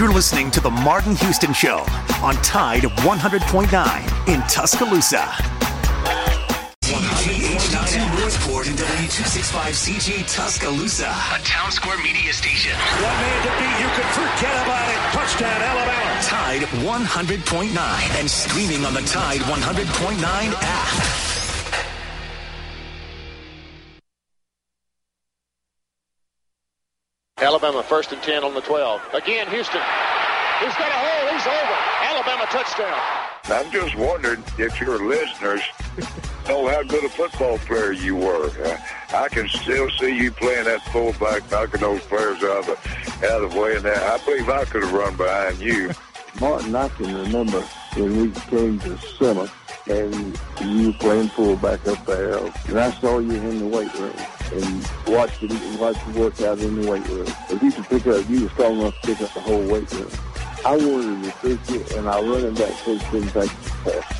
You're listening to The Martin Houston Show on Tide 100.9 in Tuscaloosa. 108.9 Northport and W265CG Tuscaloosa, a town square media station. One man to beat, you can forget about it. Touchdown, Alabama. Tide 100.9 and streaming on the Tide 100.9 app. Alabama first and 10 on the 12. Again, Houston. He's got a hole. He's over. Alabama touchdown. I'm just wondering if your listeners know how good a football player you were. Uh, I can still see you playing that fullback, knocking those players out of the, out of the way. And that, I believe I could have run behind you. Martin, I can remember when we came to summer and you were playing fullback up there, and I saw you in the weight room and watch it and watched you work out in the weight room. If you could pick up, you were strong enough to pick up the whole weight room. I wanted to fix it, and I run it back coach didn't take the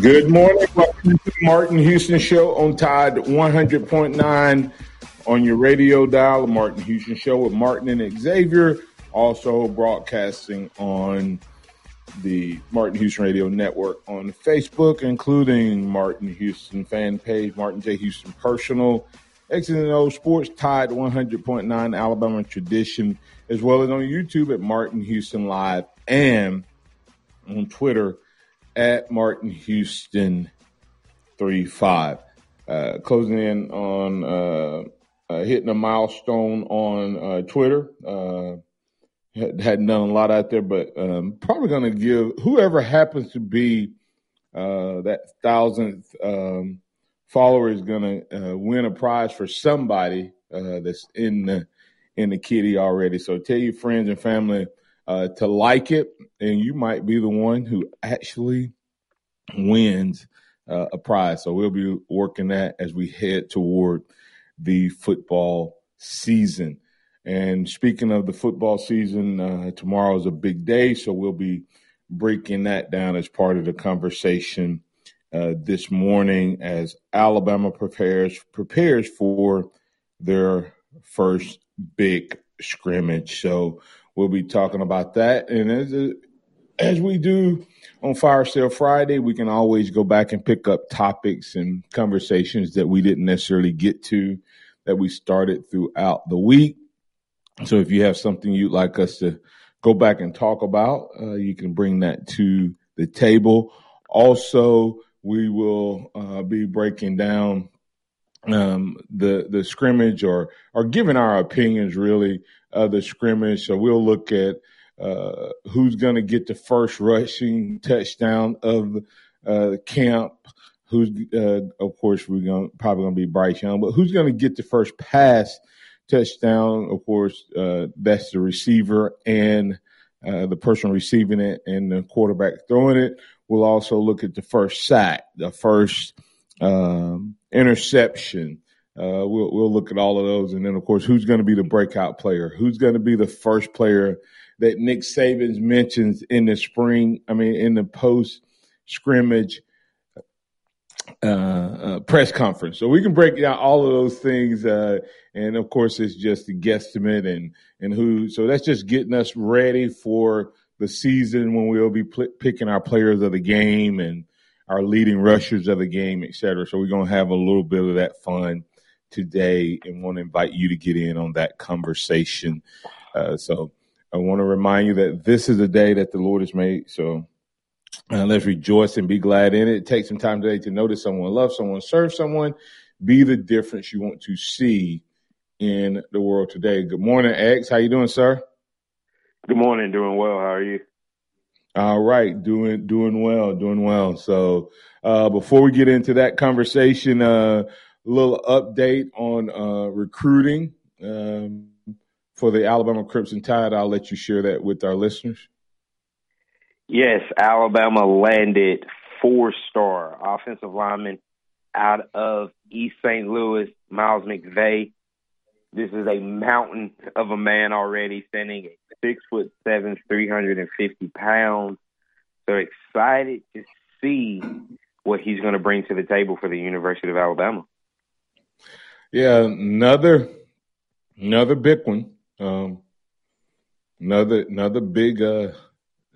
Good morning. Welcome to Martin Houston Show on Tide 100.9 on your radio dial. The Martin Houston Show with Martin and Xavier. Also broadcasting on the Martin Houston Radio Network on Facebook, including Martin Houston fan page, Martin J. Houston Personal, X and O Sports Tide 100.9 Alabama Tradition, as well as on YouTube at Martin Houston Live and on Twitter at Martin Houston 35. Uh, closing in on uh, uh, hitting a milestone on uh, Twitter. Uh, hadn't done a lot out there, but um, probably going to give whoever happens to be uh, that thousandth um, follower is going to win a prize for somebody that's in the in the kitty already. So tell your friends and family uh, to like it, and you might be the one who actually wins uh, a prize. So we'll be working that as we head toward the football season. And speaking of the football season, uh, tomorrow is a big day, so we'll be breaking that down as part of the conversation uh, this morning as Alabama prepares prepares for their first big scrimmage. So we'll be talking about that, and as as we do on Fire Sale Friday, we can always go back and pick up topics and conversations that we didn't necessarily get to that we started throughout the week. So if you have something you'd like us to go back and talk about, uh, you can bring that to the table. Also, we will uh, be breaking down um, the the scrimmage or or giving our opinions really of the scrimmage. So we'll look at uh, who's going to get the first rushing touchdown of uh, camp. Who's, uh, of course, we're going probably going to be Bryce Young, but who's going to get the first pass touchdown? Of course, uh, that's the receiver and uh, the person receiving it and the quarterback throwing it. We'll also look at the first sack, the first um, interception. Uh, we'll we'll look at all of those, and then of course, who's going to be the breakout player? Who's going to be the first player that Nick Saban mentions in the spring, I mean, in the post scrimmage uh, uh, press conference. So we can break down all of those things. Uh, and of course, it's just a guesstimate and, and who. So that's just getting us ready for the season when we'll be pl- picking our players of the game and our leading rushers of the game, et cetera. So we're going to have a little bit of that fun today and want to invite you to get in on that conversation. Uh, so I want to remind you that this is a day that the Lord has made. So uh, let's rejoice and be glad in it. Take some time today to notice someone, love someone, serve someone, be the difference you want to see in the world today. Good morning, X. How you doing, sir? Good morning. Doing well. How are you? All right, doing doing well, doing well. So uh, before we get into that conversation, uh, a little update on uh, recruiting. Um, for the Alabama Crimson Tide. I'll let you share that with our listeners. Yes, Alabama landed four-star offensive lineman out of East St. Louis, Miles McVay. This is a mountain of a man already, standing at six foot seven, three hundred and fifty pounds. So excited to see what he's going to bring to the table for the University of Alabama. Yeah, another another big one. Um, another another big, uh,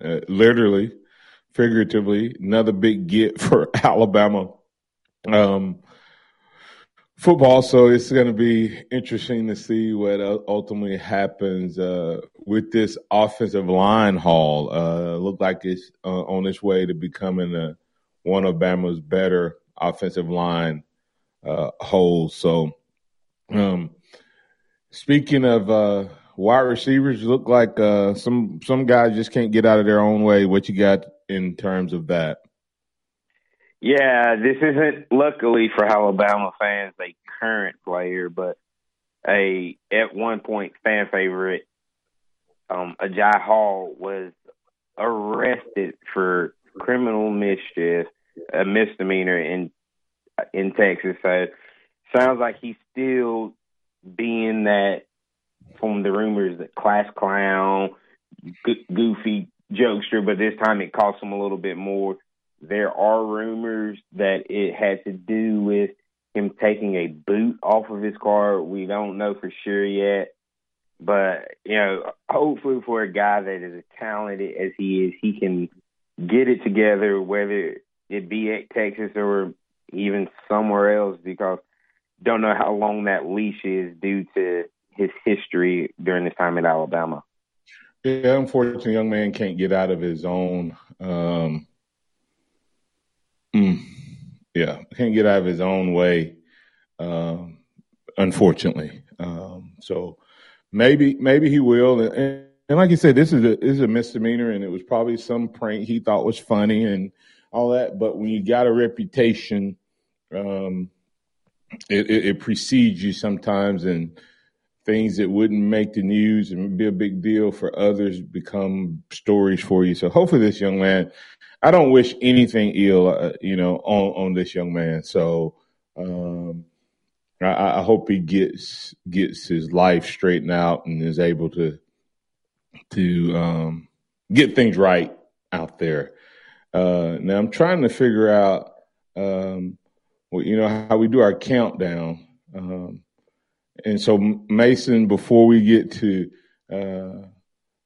uh, literally, figuratively, another big get for Alabama um, football. So it's going to be interesting to see what ultimately happens uh, with this offensive line haul. Uh, look like it's uh, on its way to becoming a, one of Bama's better offensive line uh, holes. So um, speaking of uh, wide receivers, look like uh, some some guys just can't get out of their own way. What you got in terms of that? Yeah, this isn't luckily for Alabama fans a current player, but a at one point fan favorite. Um, Agiye Hall was arrested for criminal mischief, a misdemeanor in in Texas. So sounds like he's still being that from the rumors that class clown, goofy jokester, but this time it cost him a little bit more. There are rumors that it had to do with him taking a boot off of his car. We don't know for sure yet. But, you know, hopefully for a guy that is as talented as he is, he can get it together, whether it be at Texas or even somewhere else, because don't know how long that leash is due to his history during his time at Alabama. Yeah, unfortunately, young man can't get out of his own. Um, mm, yeah, can't get out of his own way. Um, unfortunately, um, so maybe maybe he will. And, and, like you said, this is a this is a misdemeanor, and it was probably some prank he thought was funny and all that. But when you got a reputation, um, it, it, it precedes you sometimes, and things that wouldn't make the news and be a big deal for others become stories for you. So hopefully, this young man, I don't wish anything ill, uh, you know, on on this young man. So. Um, I, I, hope he gets gets his life straightened out and is able to to um, get things right out there. Uh, now I'm trying to figure out, um, well, you know, how we do our countdown. Um, and so, Mason, before we get to uh,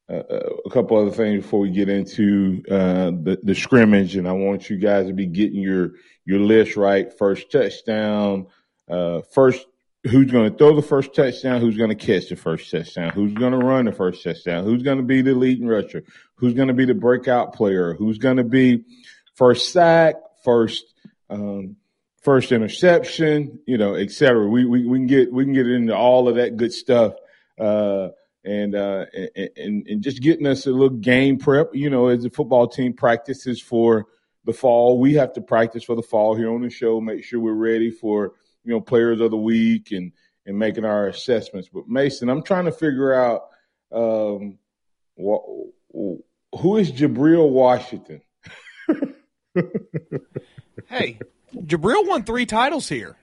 a couple other things before we get into uh, the, the scrimmage, and I want you guys to be getting your your list right. First touchdown, uh, first who's going to throw the first touchdown, who's going to catch the first touchdown, who's going to run the first touchdown, who's going to be the leading rusher, who's going to be the breakout player, who's going to be first sack, first um, first interception, you know, et cetera. We, we we can get we can get into all of that good stuff. Uh, and, uh, and and just getting us a little game prep, you know, as a football team practices for the fall. We have to practice for the fall here on the show, make sure we're ready for you know, players of the week and and making our assessments. But Mason, I'm trying to figure out um, what, who is Jabriel Washington. hey, Jabriel won three titles here.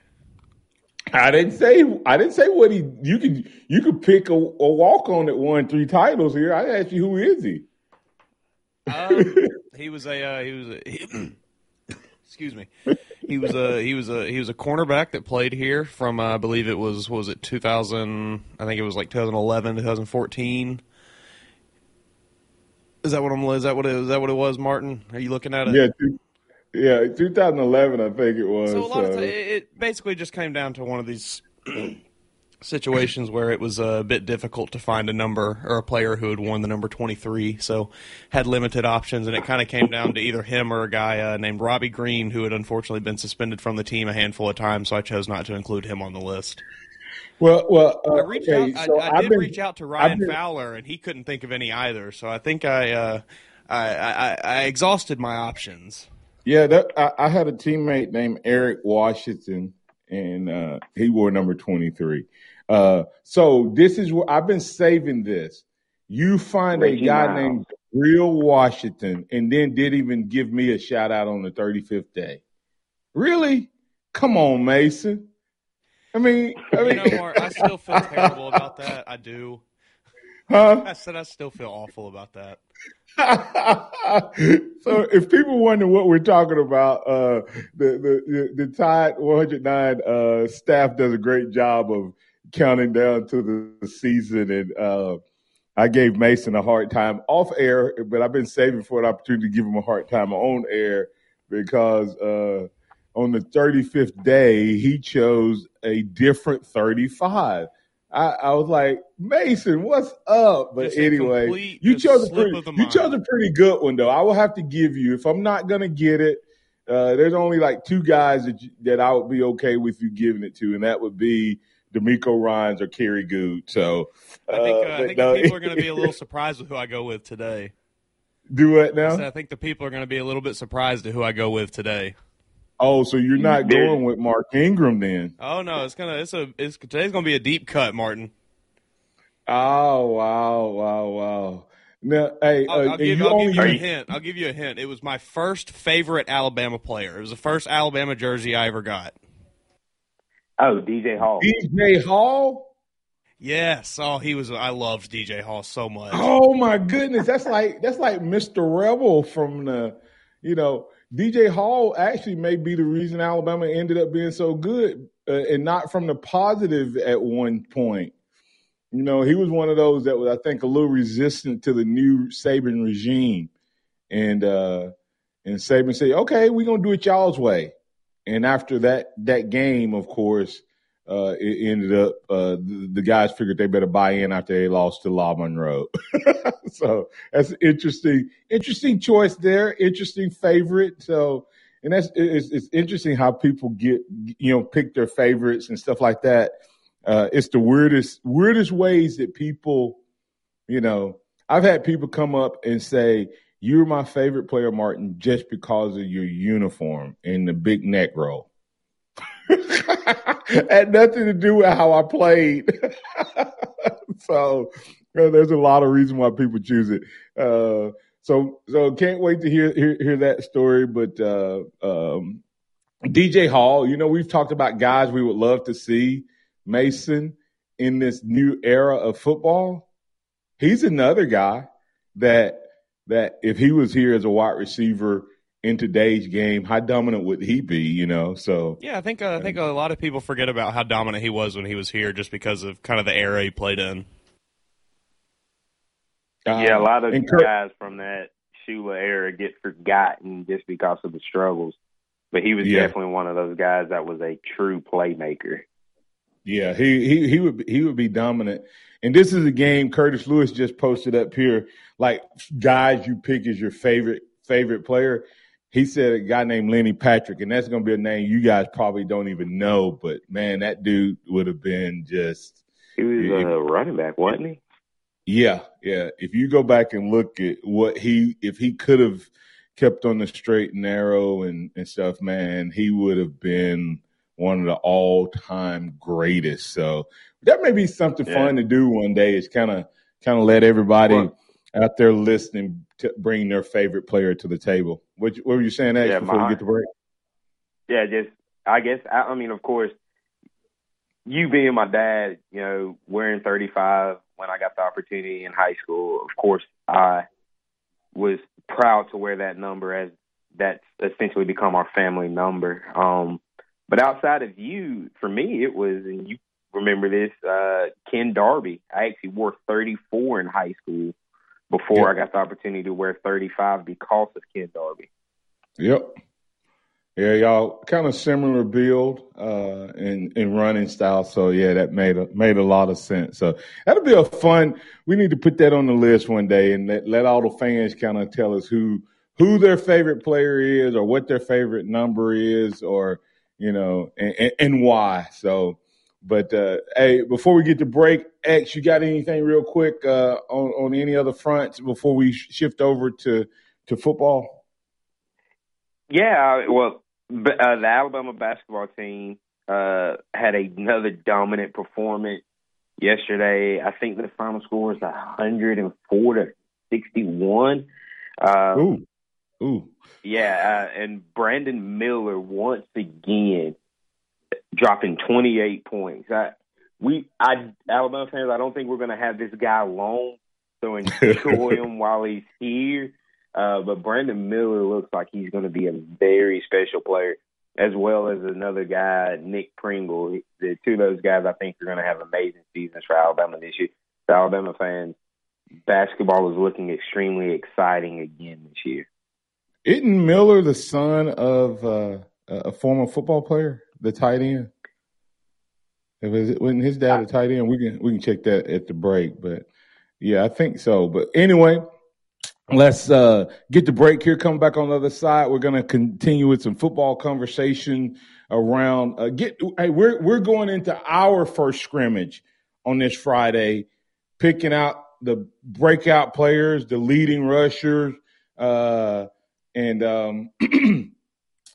I didn't say I didn't say what he. You could you could pick a, a walk on that won three titles here. I asked you who is he? Um, he was a uh, he was a he, excuse me he was a he was a he was a cornerback that played here from uh, I believe it was was it 2000 I think it was like 2011 2014 is that what I'm is that what it, is that what it was Martin are you looking at it yeah yeah 2011 I think it was so a lot uh, of t- it basically just came down to one of these situations where it was a bit difficult to find a number or a player who had worn the number 23, so had limited options, and it kind of came down to either him or a guy uh, named Robbie Green, who had unfortunately been suspended from the team a handful of times, so I chose not to include him on the list. Well, well, uh, I reached okay, out. So I, I did been, reach out to Ryan been, Fowler, and he couldn't think of any either. So I think I, uh, I, I, I, exhausted my options. Yeah, that, I, I, had a teammate named Eric Washington, and uh, he wore number twenty three. Uh, so this is where I've been saving this. You find Reggie a guy Miles. named Real Washington, and then did even give me a shout out on the 35th day. Really? Come on, Mason. I mean, I You know, Mark, I still feel terrible about that. I do. huh? I said I still feel awful about that. so if people wonder what we're talking about, uh, the, the, the, Tide 109 uh, staff does a great job of counting down to the season. And uh, I gave Mason a hard time off air, but I've been saving for an opportunity to give him a hard time on air because uh, on the 35th day, he chose a different 35. I, I was like, Mason, what's up? But anyway, complete you chose a pretty, you mind. chose a pretty good one though. I will have to give you if I'm not gonna get it. Uh, there's only like two guys that you, that I would be okay with you giving it to, and that would be DeMeco Ryans or Kerry Goode. So I think, uh, uh, I think no, people are going to be a little surprised with who I go with today. do what I now? said I think the people are going to be a little bit surprised at who I go with today. Oh, so you're not There- going with Mark Ingram then? Oh no, it's gonna it's a it's today's gonna be a deep cut, Martin. Oh wow, wow, wow. Now, hey, I'll, uh, I'll give, you I'll only give you a hint. I'll give you a hint. It was my first favorite Alabama player. It was the first Alabama jersey I ever got. Oh, DJ Hall. DJ Hall. Yes. Oh, he was. I loved DJ Hall so much. Oh my goodness, that's like that's like Mr. Rebel from the, you know, DJ Hall actually may be the reason Alabama ended up being so good, uh, and not from the positive at one point. You know, he was one of those that was, I think, a little resistant to the new Saban regime, and uh, and Saban said, "Okay, we're gonna do it y'all's way." And after that that game, of course, uh, it ended up uh, the, guys figured they better buy in after they lost to La Monroe. so that's interesting, interesting choice there. Interesting favorite. So, and that's it's, it's interesting how people get you know pick their favorites and stuff like that. Uh, it's the weirdest weirdest ways that people, you know, I've had people come up and say. You're my favorite player, Martin, just because of your uniform and the big neck roll. had nothing to do with how I played. so uh, there's a lot of reason why people choose it. Uh, so so can't wait to hear hear, hear that story. But uh, um, DJ Hall, you know, we've talked about guys we would love to see Mason in this new era of football. He's another guy that that if he was here as a wide receiver in today's game, how dominant would he be? You know, so Yeah, I think uh, I think a lot of people forget about how dominant he was when he was here, just because of kind of the era he played in. Yeah, a lot of Kurt- guys from that Shula era get forgotten just because of the struggles. But he was Yeah. definitely one of those guys that was a true playmaker. Yeah, he he he would he would be dominant. And this is a game Curtis Lewis just posted up here, like guys you pick as your favorite favorite player. He said a guy named Lenny Patrick, and that's going to be a name you guys probably don't even know. But man, that dude would have been just He was a running back, wasn't he? yeah, yeah. If you go back and look at what he, if he could have kept on the straight and narrow and, and stuff, man, he would have been one of the all time greatest. So that may be something Yeah. fun to do one day is kind of, kind of let everybody Well- out there listening to bring their favorite player to the table. What, what were you saying Ash, Yeah, before my- we get to break? Yeah, just I guess I, I mean, of course, you being my dad, you know, wearing 35 when I got the opportunity in high school. Of course, I was proud to wear that number as that's essentially become our family number. Um, but outside of you, for me, it was, and you remember this, uh, Ken Darby. I actually wore 34 in high school before Yeah. I got the opportunity to wear 35 because of Ken Darby. Yep. Yeah, y'all kind of similar build uh in in running style. So yeah, that made a made a lot of sense. So that'll be a fun. We need to put that on the list one day and let, let all the fans kind of tell us who who their favorite player is or what their favorite number is or you know and, and, and why. So but uh hey, before we get to break, X, you got anything real quick uh on on any other fronts before we sh- shift over to to football? Yeah, well, uh, the Alabama basketball team uh, had another dominant performance yesterday. I think the final score was 104 to 61. Uh, Ooh, ooh. Yeah, uh, and Brandon Miller once again dropping 28 points. I, we, I, Alabama fans, I don't think we're going to have this guy long, so enjoy him while he's here. Uh, but Brandon Miller looks like he's going to be a very special player, as well as another guy, Nick Pringle. The two of those guys, I think, are going to have amazing seasons for Alabama this year. The Alabama fans, basketball is looking extremely exciting again this year. Isn't Miller the son of uh, a former football player, the tight end? If It was when his dad a tight end. We can we can check that at the break, but yeah, I think so. But anyway, let's uh, get the break here. Come back on the other side. We're going to continue with some football conversation around. Uh, get hey, we're we're going into our first scrimmage on this Friday, picking out the breakout players, the leading rushers. Uh, and um,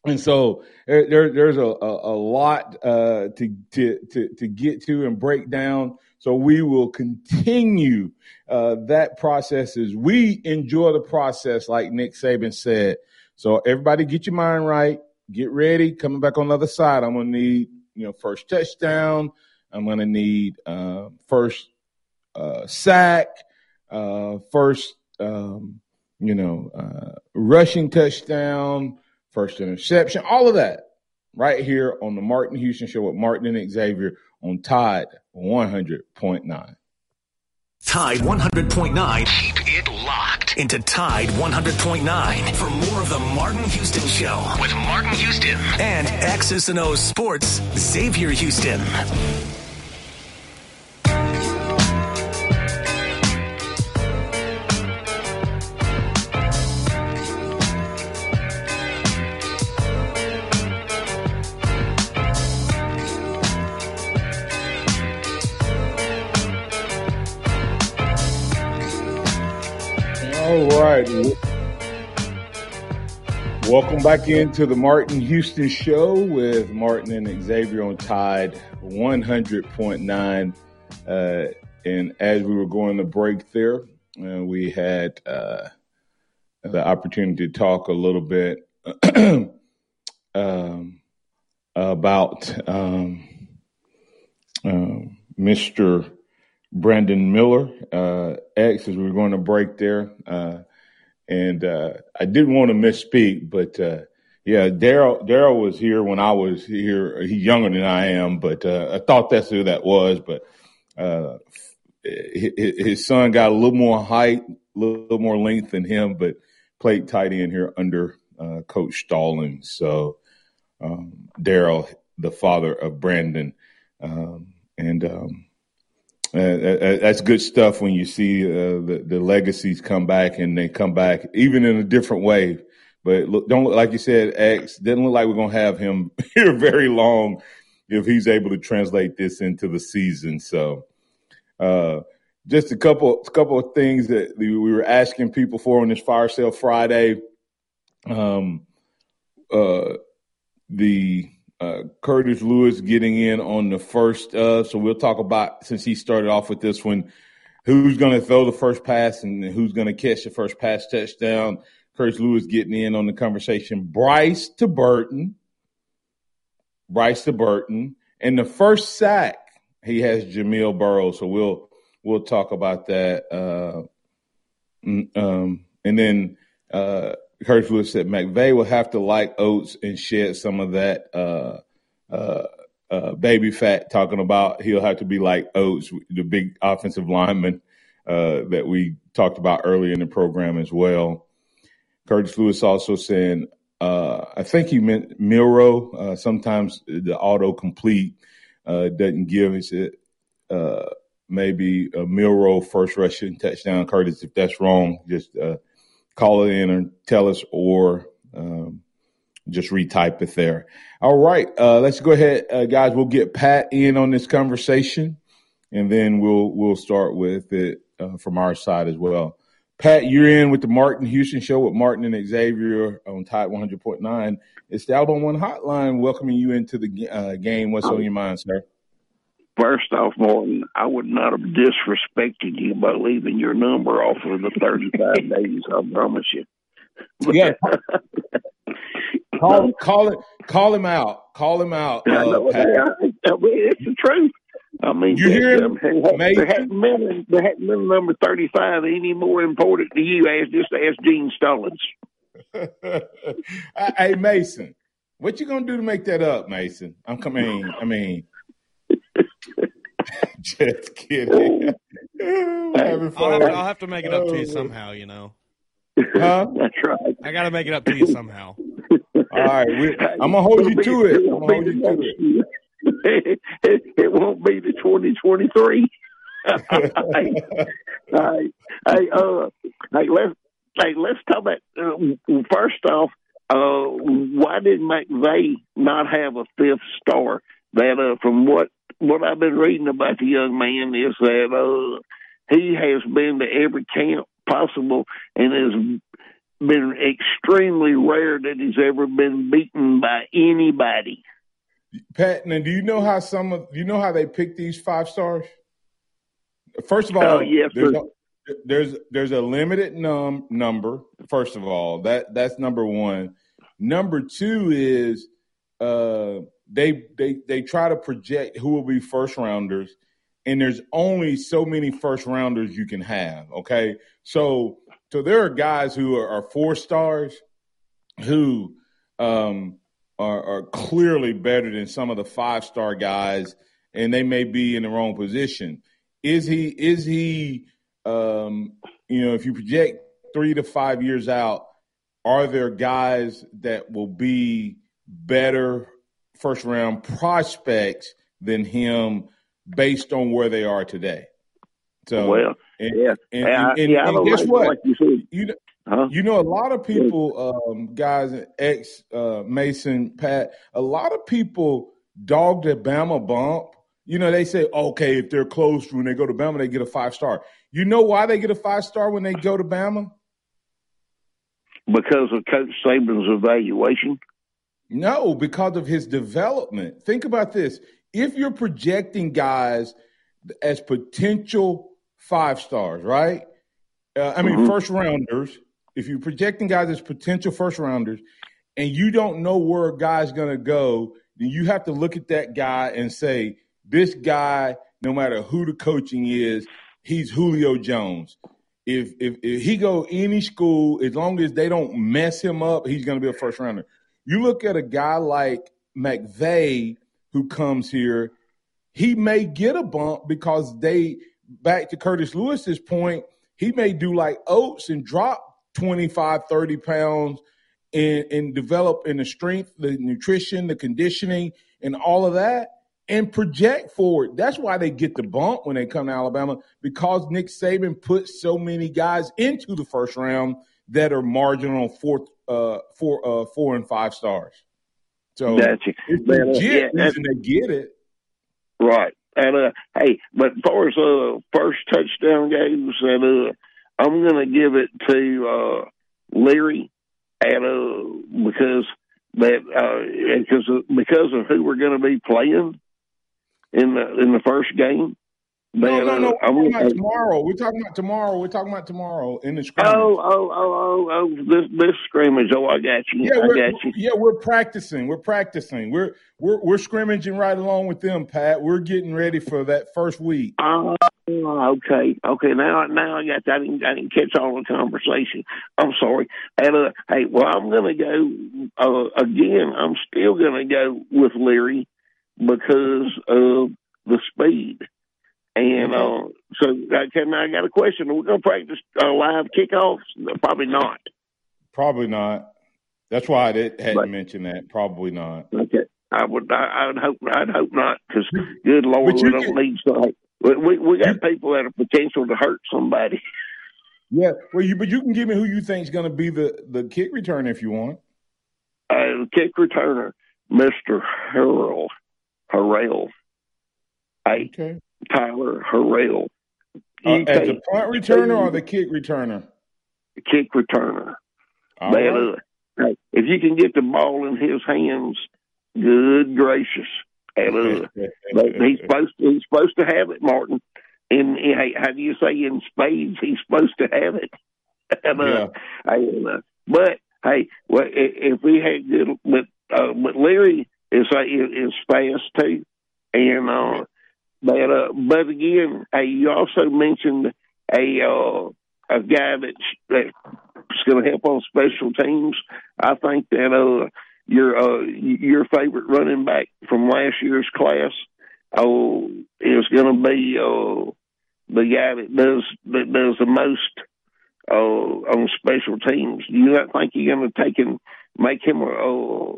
and so there, there's a, a, a lot uh, to, to, to to get to and break down. So we will continue uh, that process as we enjoy the process, like Nick Saban said. So everybody, get your mind right, get ready. Coming back on the other side, I'm gonna need you know first touchdown. I'm gonna need uh, first uh, sack, uh, first. Um, you know, uh, rushing touchdown, first interception, all of that right here on the Martin Houston Show with Martin and Xavier on Tide 100.9. Tide 100.9. Keep it locked into Tide 100.9 for more of the Martin Houston Show with Martin Houston and X's and O's Sports Xavier Houston. Right. Welcome back into the Martin Houston Show with Martin and Xavier on Tide 100.9. Uh, and as we were going to break there, uh, we had uh, the opportunity to talk a little bit um, about um, Mr. Brandon Miller, uh, X, as we were going to break there. Uh, and uh, I didn't want to misspeak, but uh, yeah, Daryl Daryl was here when I was here. He's younger than I am, but uh, I thought that's who that was. But uh, his son got a little more height, a little more length than him, but played tight end here under Coach Stallings. So um, Daryl, the father of Brandon, um, and um, uh, uh, that's good stuff when you see uh, the, the legacies come back and they come back even in a different way. But look, don't look like you said, X doesn't look like we're gonna have him here very long if he's able to translate this into the season. So, uh, just a couple, couple of things that we were asking people for on this fire sale Friday. Um, uh, the uh, Curtis Lewis getting in on the first. Uh, so we'll talk about since he started off with this one, who's going to throw the first pass and who's going to catch the first pass touchdown. Curtis Lewis getting in on the conversation. Bryce to Burton. Bryce to Burton. And the first sack, he has Jamil Burroughs. So we'll we'll talk about that. Uh, mm, um, and then uh, Curtis Lewis said McVay will have to like Oats and shed some of that uh, uh, uh, baby fat. Talking about he'll have to be like Oats, the big offensive lineman uh, that we talked about earlier in the program as well. Curtis Lewis also saying, uh, I think he meant Milroe. Uh, sometimes the auto complete doesn't give. Said maybe a Milroe first rushing touchdown. Curtis, if that's wrong, just call it in and tell us or um, just retype it there. All right, uh, let's go ahead, uh, guys. We'll get Pat in on this conversation, and then we'll we'll start with it uh, from our side as well. Pat, you're in with the Martin Houston Show with Martin and Xavier on Tide 100.9. It's the Alabama One Hotline welcoming you into the uh, game. What's on your mind, sir? First off, Morton, I would not have disrespected you by leaving your number off of the 35 days. I promise you. Yeah. call, call it, call him out. Call him out. I, Uh, know, Pat. I, I mean, it's the truth. I mean, You hear um, there hadn't- there hadn't been there hadn't been number 35 any more important to you as just ask Gene Stallings. hey Mason, what you gonna do to make that up, Mason? I'm coming. I mean, just kidding. I'll have, to, I'll have to make it up to you somehow. You know, Huh? That's right. I got to make it up to you somehow. All right, we, I'm gonna hold you to it. I'm gonna hold you to it. it. won't be the 2023. hey, hey, hey, uh, hey, let's hey, let's talk about uh, first off. Uh, why did McVay not have a fifth star? That uh, from what what I've been reading about the young man is that uh, he has been to every camp possible and has been extremely rare that he's ever been beaten by anybody. Pat, now do you know how some of you know how they pick these five stars? First of all, Oh, yes, there's, a, there's there's a limited num number. First of all, that that's number one. Number two is uh, they they they try to project who will be first rounders, and there's only so many first rounders you can have. Okay, so so there are guys who are, are four stars who um, are, are clearly better than some of the five star guys, and they may be in the wrong position. Is he? Is he? Um, you know, if you project three to five years out, are there guys that will be better first round prospects than him based on where they are today? So, well, and, yeah, and, and, and, yeah, guess like, what? like you. You know, Huh? you know, a lot of people, um, guys, ex uh, Mason, Pat, a lot of people dog the Bama bump. You know, they say, okay, if they're close when they go to Bama, they get a five star. You know why they get a five star when they go to Bama? Because of Coach Saban's evaluation. No, because of his development. Think about this. If you're projecting guys as potential five stars, right? Uh, I mean, Mhm. first rounders, if you're projecting guys as potential first rounders and you don't know where a guy's going to go, then you have to look at that guy and say, this guy, no matter who the coaching is, he's Julio Jones. If, if, if he go any school, as long as they don't mess him up, he's going to be a first rounder. You look at a guy like McVay who comes here, he may get a bump because they, back to Curtis Lewis's point, he may do like Oates and drop 25, 30 pounds and, and develop in the strength, the nutrition, the conditioning, and all of that and project forward. That's why they get the bump when they come to Alabama because Nick Saban put so many guys into the first round that are marginal four, uh, four, uh, four and five stars. So Gotcha. it's Man, uh, legit yeah, reason they get it. Right. And uh hey, but as far as uh first touchdown goes, and uh I'm gonna give it to uh Leary and uh because that uh because of, because of who we're gonna be playing in the in the first game. No, that, no, no. uh, We're talking gonna- about tomorrow. We're talking about tomorrow. We're talking about tomorrow in the scrimmage. Oh, oh, oh, oh, oh! This this scrimmage. Oh, I got you. Yeah, I we're, got you. yeah, we're practicing. We're practicing. We're we're we're scrimmaging right along with them, Pat. We're getting ready for that first week. Oh, okay, okay. Now, now I got. I didn't. I didn't catch all the conversation. I'm sorry. And uh, hey, well, I'm gonna go uh, again. I'm still gonna go with Leary because of the speed. And uh, so, now I got a question. We're we gonna practice uh, live kickoffs? Probably not. Probably not. That's why I did, hadn't Right. mentioned that. Probably not. Okay. I would. I, I'd hope. I'd hope not. Because good lord, we don't can- need so. We, we got people that have potential to hurt somebody. Yeah. Well, you but you can give me who you think is going to be the the kick return if you want. Uh, kick returner, Mister Harrell, Harrell, hey Okay. Tyler Harrell, Uh, as the punt returner or the kick returner? kick returner. All Man, right. if you can get the ball in his hands, good gracious, and uh, he's supposed to, he's supposed to have it, Martin. And hey, how do you say in spades? He's supposed to have it. and, uh, and, uh, but hey, well, if we had good, but uh, but Larry is uh, is fast too, and uh, but uh, but again, hey, you also mentioned a uh, a guy that's that's going to help on special teams. I think that uh, your uh, your favorite running back from last year's class oh is going to be uh, the guy that does that does the most uh, on special teams. Do you not think you're going to take and make him uh,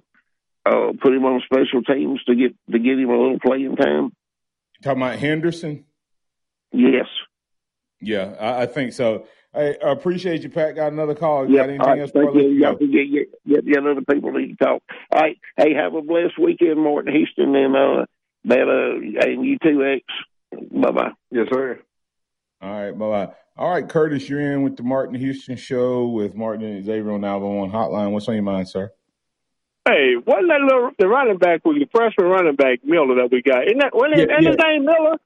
uh, put him on special teams to get to get him a little playing time? Talking about Henderson? Yes. Yeah, I, I think so. I, I appreciate you, Pat. Got another call. Yeah, Got anything right, else? thank before you. let you Y'all go? get, get, get, get other people need to talk. All right. Hey, have a blessed weekend, Martin Houston, and uh, that uh, and you too, X. Bye bye. Yes, sir. All right, bye bye. All right, Curtis, you're in with the Martin Houston Show with Martin and Xavier on Alva One Hotline. What's on your mind, sir? Hey, wasn't that little the running back with the freshman running back Miller that we got? Isn't that wasn't it, Yeah, isn't his name Miller?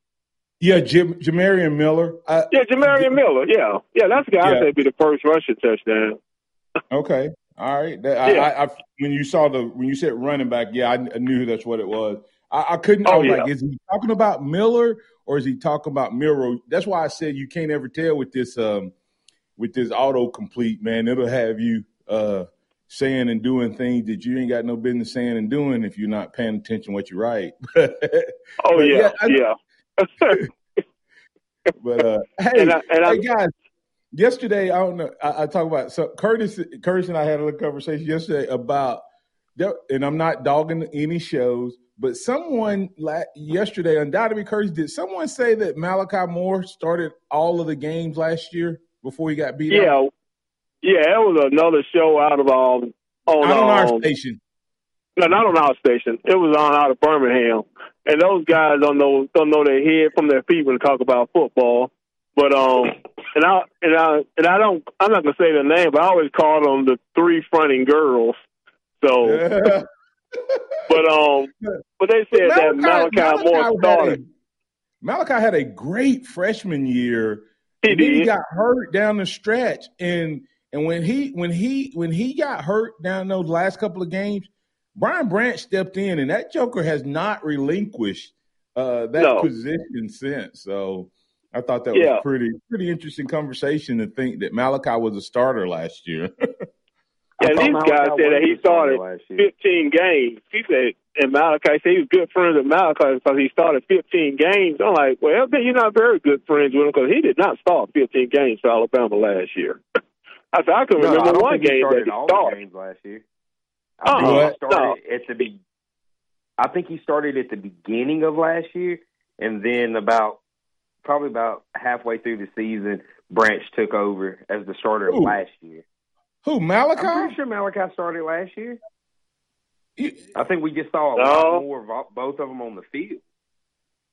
Yeah, Jim, Jamarion Miller. I, Yeah, Jamarion Miller. Yeah, yeah, that's the guy Yeah. I said be the first rushing touchdown. Okay. All right. That, I, Yeah. I, I, when you saw the when you said running back, yeah, I, I knew that's what it was. I, I couldn't. I Oh, was yeah. like, is he talking about Miller or is he talking about Milroe? That's why I said you can't ever tell with this um with this autocomplete, man. It'll have you uh saying and doing things that you ain't got no business saying and doing if you're not paying attention what you write. Oh But yeah, I- yeah. But uh, hey, And I- and hey guys, yesterday I don't know. I, I talk about so Curtis, Curtis and I had a little conversation yesterday about, and I'm not dogging any shows, but someone la- yesterday, undoubtedly, Curtis, did someone say that Malachi Moore started all of the games last year before he got beat yeah, up? Yeah. It was another show out of um on Out on our um, station. No, not on our station. It was on out of Birmingham, and those guys don't know don't know their head from their feet when they talk about football. But um, and I and I and I don't. I'm not gonna say their name, but I always call them the three fronting girls. So, but um, but they said that Malachi, Moore had started. a, Malachi had a great freshman year. He and then he got hurt down the stretch, and and when he when he when he got hurt down those last couple of games, Brian Branch stepped in, and that Joker has not relinquished uh, that No. position since. So I thought that Yeah. was pretty pretty interesting conversation to think that Malachi was a starter last year. And these guys said that he started 15 games. He said, and Malachi said he was good friends with Malachi because he started 15 games. I'm like, well, then you're not very good friends with him because he did not start 15 games for Alabama last year. I said, I can No, I remember don't one think he game that started he all the games last year. I think What? he started at the be- I think he started at the beginning of last year, and then about probably about halfway through the season, Branch took over as the starter Who? last year. Who Malachi? I'm pretty sure Malachi started last year. I think we just saw a No. lot more of both of them on the field.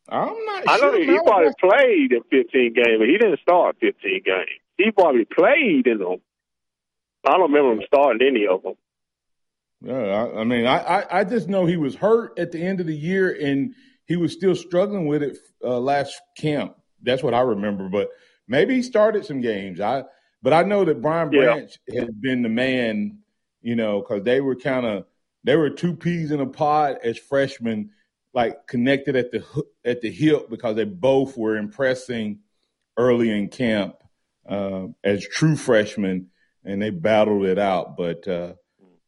I'm not I know he Malachi- probably played in 15 games, but he didn't start 15 games. He probably played in them. I don't remember him starting any of them. Yeah, I, I mean, I, I I just know he was hurt at the end of the year, and he was still struggling with it uh, last camp. That's what I remember. But maybe he started some games. I but I know that Brian Yeah. Branch has been the man, you know, because they were kind of they were two peas in a pod as freshmen, like connected at the at the hip because they both were impressing early in camp uh, as true freshmen, and they battled it out. But uh,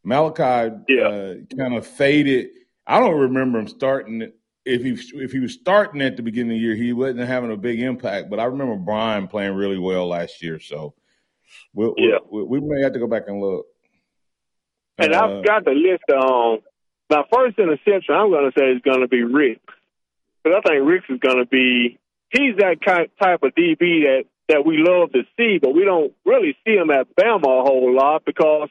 Malachi uh, kind of faded. I don't remember him starting. If he if he was starting at the beginning of the year, he wasn't having a big impact. But I remember Brian playing really well last year. So we'll, Yeah. we we may have to go back and look. And Uh, I've got the list on my first interception. I'm going to say is going to be Rick, because I think Rick is going to be. He's that type of DB that that we love to see, but we don't really see him at Bama a whole lot because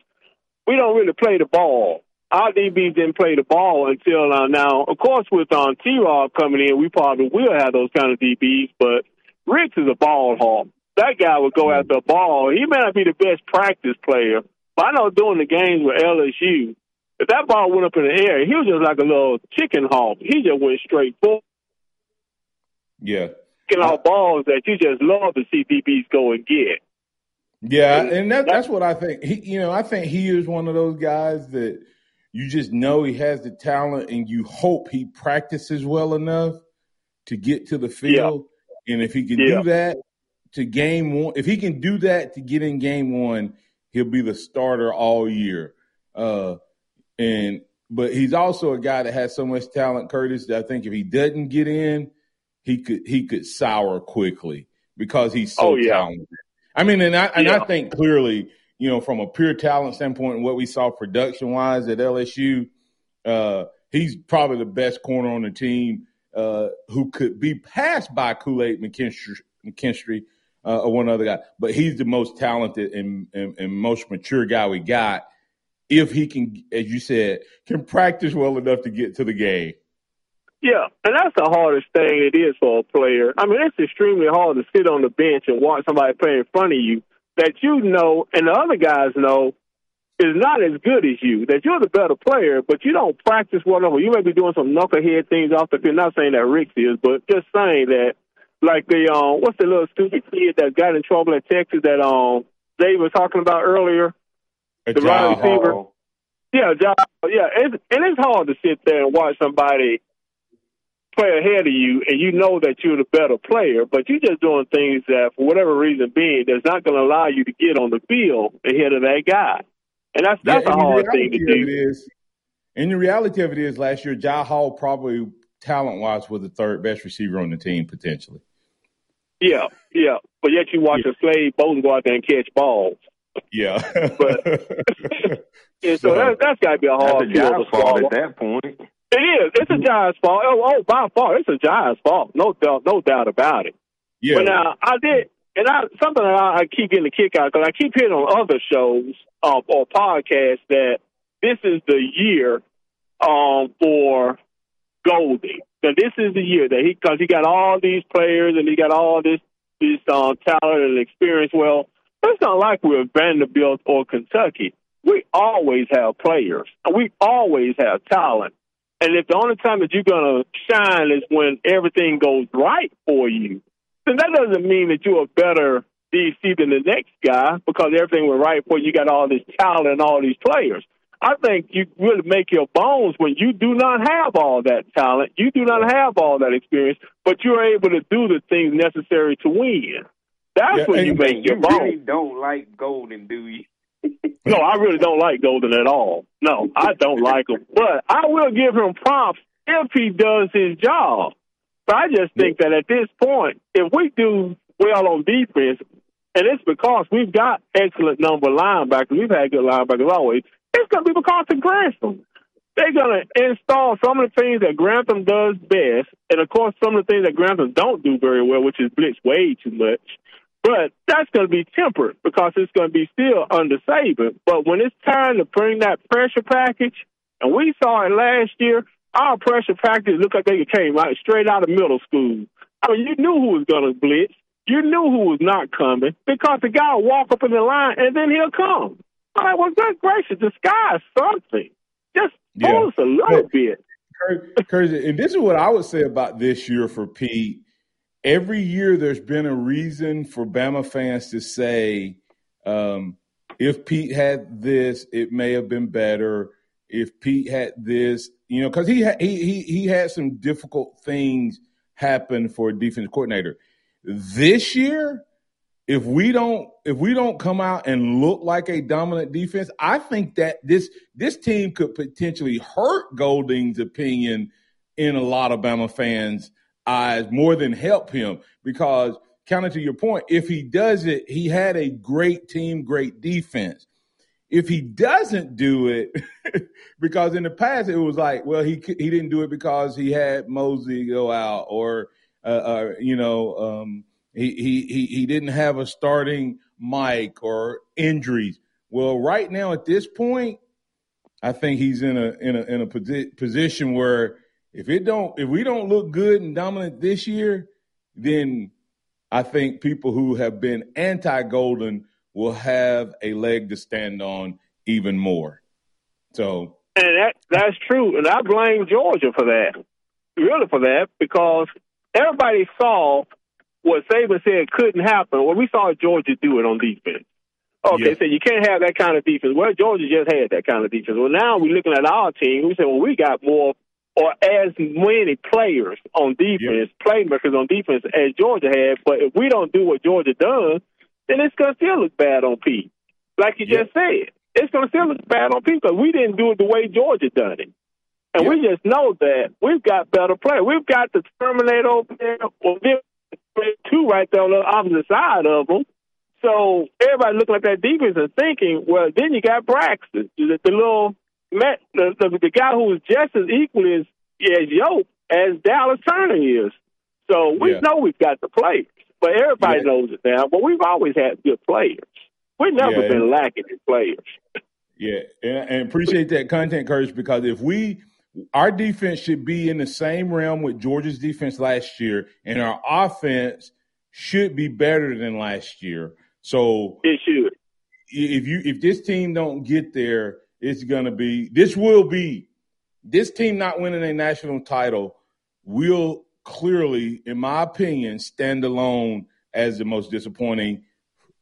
we don't really play the ball. Our DBs didn't play the ball until uh, now. Of course, with um, T. Rob coming in, we probably will have those kind of DBs. But Ricks is a ball hawk. That guy would go after the ball. He may not be the best practice player, but I know during the games with LSU, if that ball went up in the air, he was just like a little chicken hawk. He just went straight forward. Yeah. Getting all balls that you just love to see DBs go and get. Yeah, and that, that's what I think. He, you know, I think he is one of those guys that you just know he has the talent, and you hope he practices well enough to get to the field. Yeah. And if he can yeah. do that to game one, if he can do that to get in game one, he'll be the starter all year. Uh, and but he's also a guy that has so much talent, Curtis, that I think if he doesn't get in, he could he could sour quickly because he's so oh, yeah. talented. I mean, and I and yeah. I think clearly, you know, from a pure talent standpoint, and what we saw production wise at LSU, uh, he's probably the best corner on the team uh, who could be passed by Kool Aid McKinstry, McKinstry uh, or one other guy, but he's the most talented and, and, and most mature guy we got. If he can, as you said, can practice well enough to get to the game. Yeah, and that's the hardest thing it is for a player. I mean, it's extremely hard to sit on the bench and watch somebody play in front of you that you know and the other guys know is not as good as you. That you're the better player, but you don't practice well enough. You may be doing some knucklehead things off the field. Not saying that Rick is, but just saying that, like the um, what's the little stupid kid that got in trouble at Texas that um Dave was talking about earlier, a the wide receiver. Yeah, John, yeah, it's, and it's hard to sit there and watch somebody play ahead of you and you know that you're the better player, but you're just doing things that, for whatever reason being, that's not going to allow you to get on the field ahead of that guy. And that's that's yeah, a hard thing to do. Is, and the reality of it is, last year, Agiye Hall probably talent wise was the third best receiver on the team potentially. Yeah, yeah. But yet you watch yeah. a Slade Bolden go out there and catch balls. Yeah. but and so, so that, that's got to be a hard that's a fault at that point. It is. It's Agiye's fault. Oh, oh, by far, it's Agiye's fault. No doubt, no doubt about it. Yeah. But now I did, and I something that I, I keep getting a kick out because I keep hearing on other shows um, or podcasts that this is the year um, for Golding. That this is the year that he because he got all these players and he got all this this um, talent and experience. Well, it's not like we're Vanderbilt or Kentucky. We always have players. We always have talent. And if the only time that you're going to shine is when everything goes right for you, then that doesn't mean that you're a better DC than the next guy because everything went right for you. You got all this talent and all these players. I think you really make your bones when you do not have all that talent, you do not have all that experience, but you're able to do the things necessary to win. That's yeah, when you make your you bones. Really don't like Golding, do you? No, I really don't like Golding at all. No, I don't like him. But I will give him props if he does his job. But I just think that at this point, if we do well on defense, and it's because we've got excellent number linebackers, we've had good linebackers always, it's going to be because of Grantham. They're going to install some of the things that Grantham does best, and of course, some of the things that Grantham don't do very well, which is blitz way too much. But that's going to be tempered because it's going to be still under Saban. But when it's time to bring that pressure package, and we saw it last year, our pressure package looked like they came right straight out of middle school. I mean, you knew who was going to blitz. You knew who was not coming because the guy will walk up in the line and then he'll come. I'm like, well, good gracious, the sky is something. Just yeah. us a little bit. Crazy. And this is what I would say about this year for Pete every year there's been a reason for Bama fans to say, um, if Pete had this, it may have been better. If Pete had this, you know, because he, ha- he he he had some difficult things happen for a defense coordinator. This year, if we don't if we don't come out and look like a dominant defense, I think that this this team could potentially hurt Golding's opinion in a lot of Bama fans eyes more than help him because counter to your point, if he does it, he had a great team, great defense. If he doesn't do it, because in the past it was like, well, he he didn't do it because he had Moses go out, or uh, uh, you know, um, he he he didn't have a starting Mike or injuries. Well, right now at this point, I think he's in a in a in a posi- position where if it don't, if we don't look good and dominant this year, then I think people who have been anti-Golding will have a leg to stand on even more. So And that that's true. And I blame Georgia for that. Really for that, because everybody saw what Saban said couldn't happen. Well, we saw Georgia do it on defense. Okay, so you can't have that kind of defense. Well, Georgia just had that kind of defense. Well, now we're looking at our team. We say, well, we got more or as many players on defense, playmakers on defense as Georgia had. But if we don't do what Georgia does, then it's going to still look bad on Pete. Like you just said, it's going to still look bad on Pete because we didn't do it the way Georgia done it. And we just know that we've got better players. We've got the Terminator over there, or two right there on the opposite side of them. So everybody looking at that defense and thinking, well, then you got Braxton, the, the little the, the, the guy who is just as equal as as Yoke as Dallas Turner is. So we yeah. know we've got the players, but everybody yeah. knows it now. But we've always had good players. We've never yeah. been lacking in players. Yeah, and, and appreciate that content, Curtis, because if we our defense should be in the same realm with Georgia's defense last year, and our offense should be better than last year. So it should. If you if this team don't get there, it's gonna be this will be this team not winning a national title will clearly, in my opinion, stand alone as the most disappointing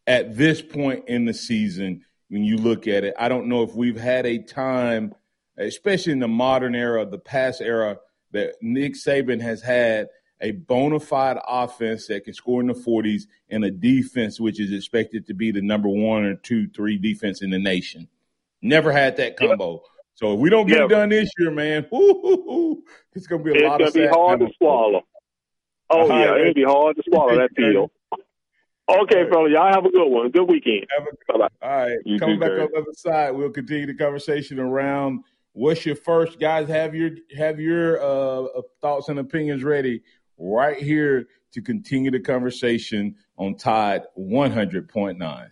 at this point in the season when you look at it. I don't know if we've had a time especially in the modern era, the past era, that Nick Saban has had a bona fide offense that can score in the 40s and a defense which is expected to be the number one or two, three defense in the nation. Never had that combo. Yep. So if we don't get yep. it done this year, man, whoo, it's going to be a it's lot of It's going to be hard to swallow. Oh, yeah, it'll be hard to swallow that deal. Okay, right. brother. Y'all have a good one. Good weekend. Bye bye. All right. You Coming back on the other side, we'll continue the conversation around – What's your first, guys? Have your have your uh, uh, thoughts and opinions ready right here to continue the conversation on Tide 100.9.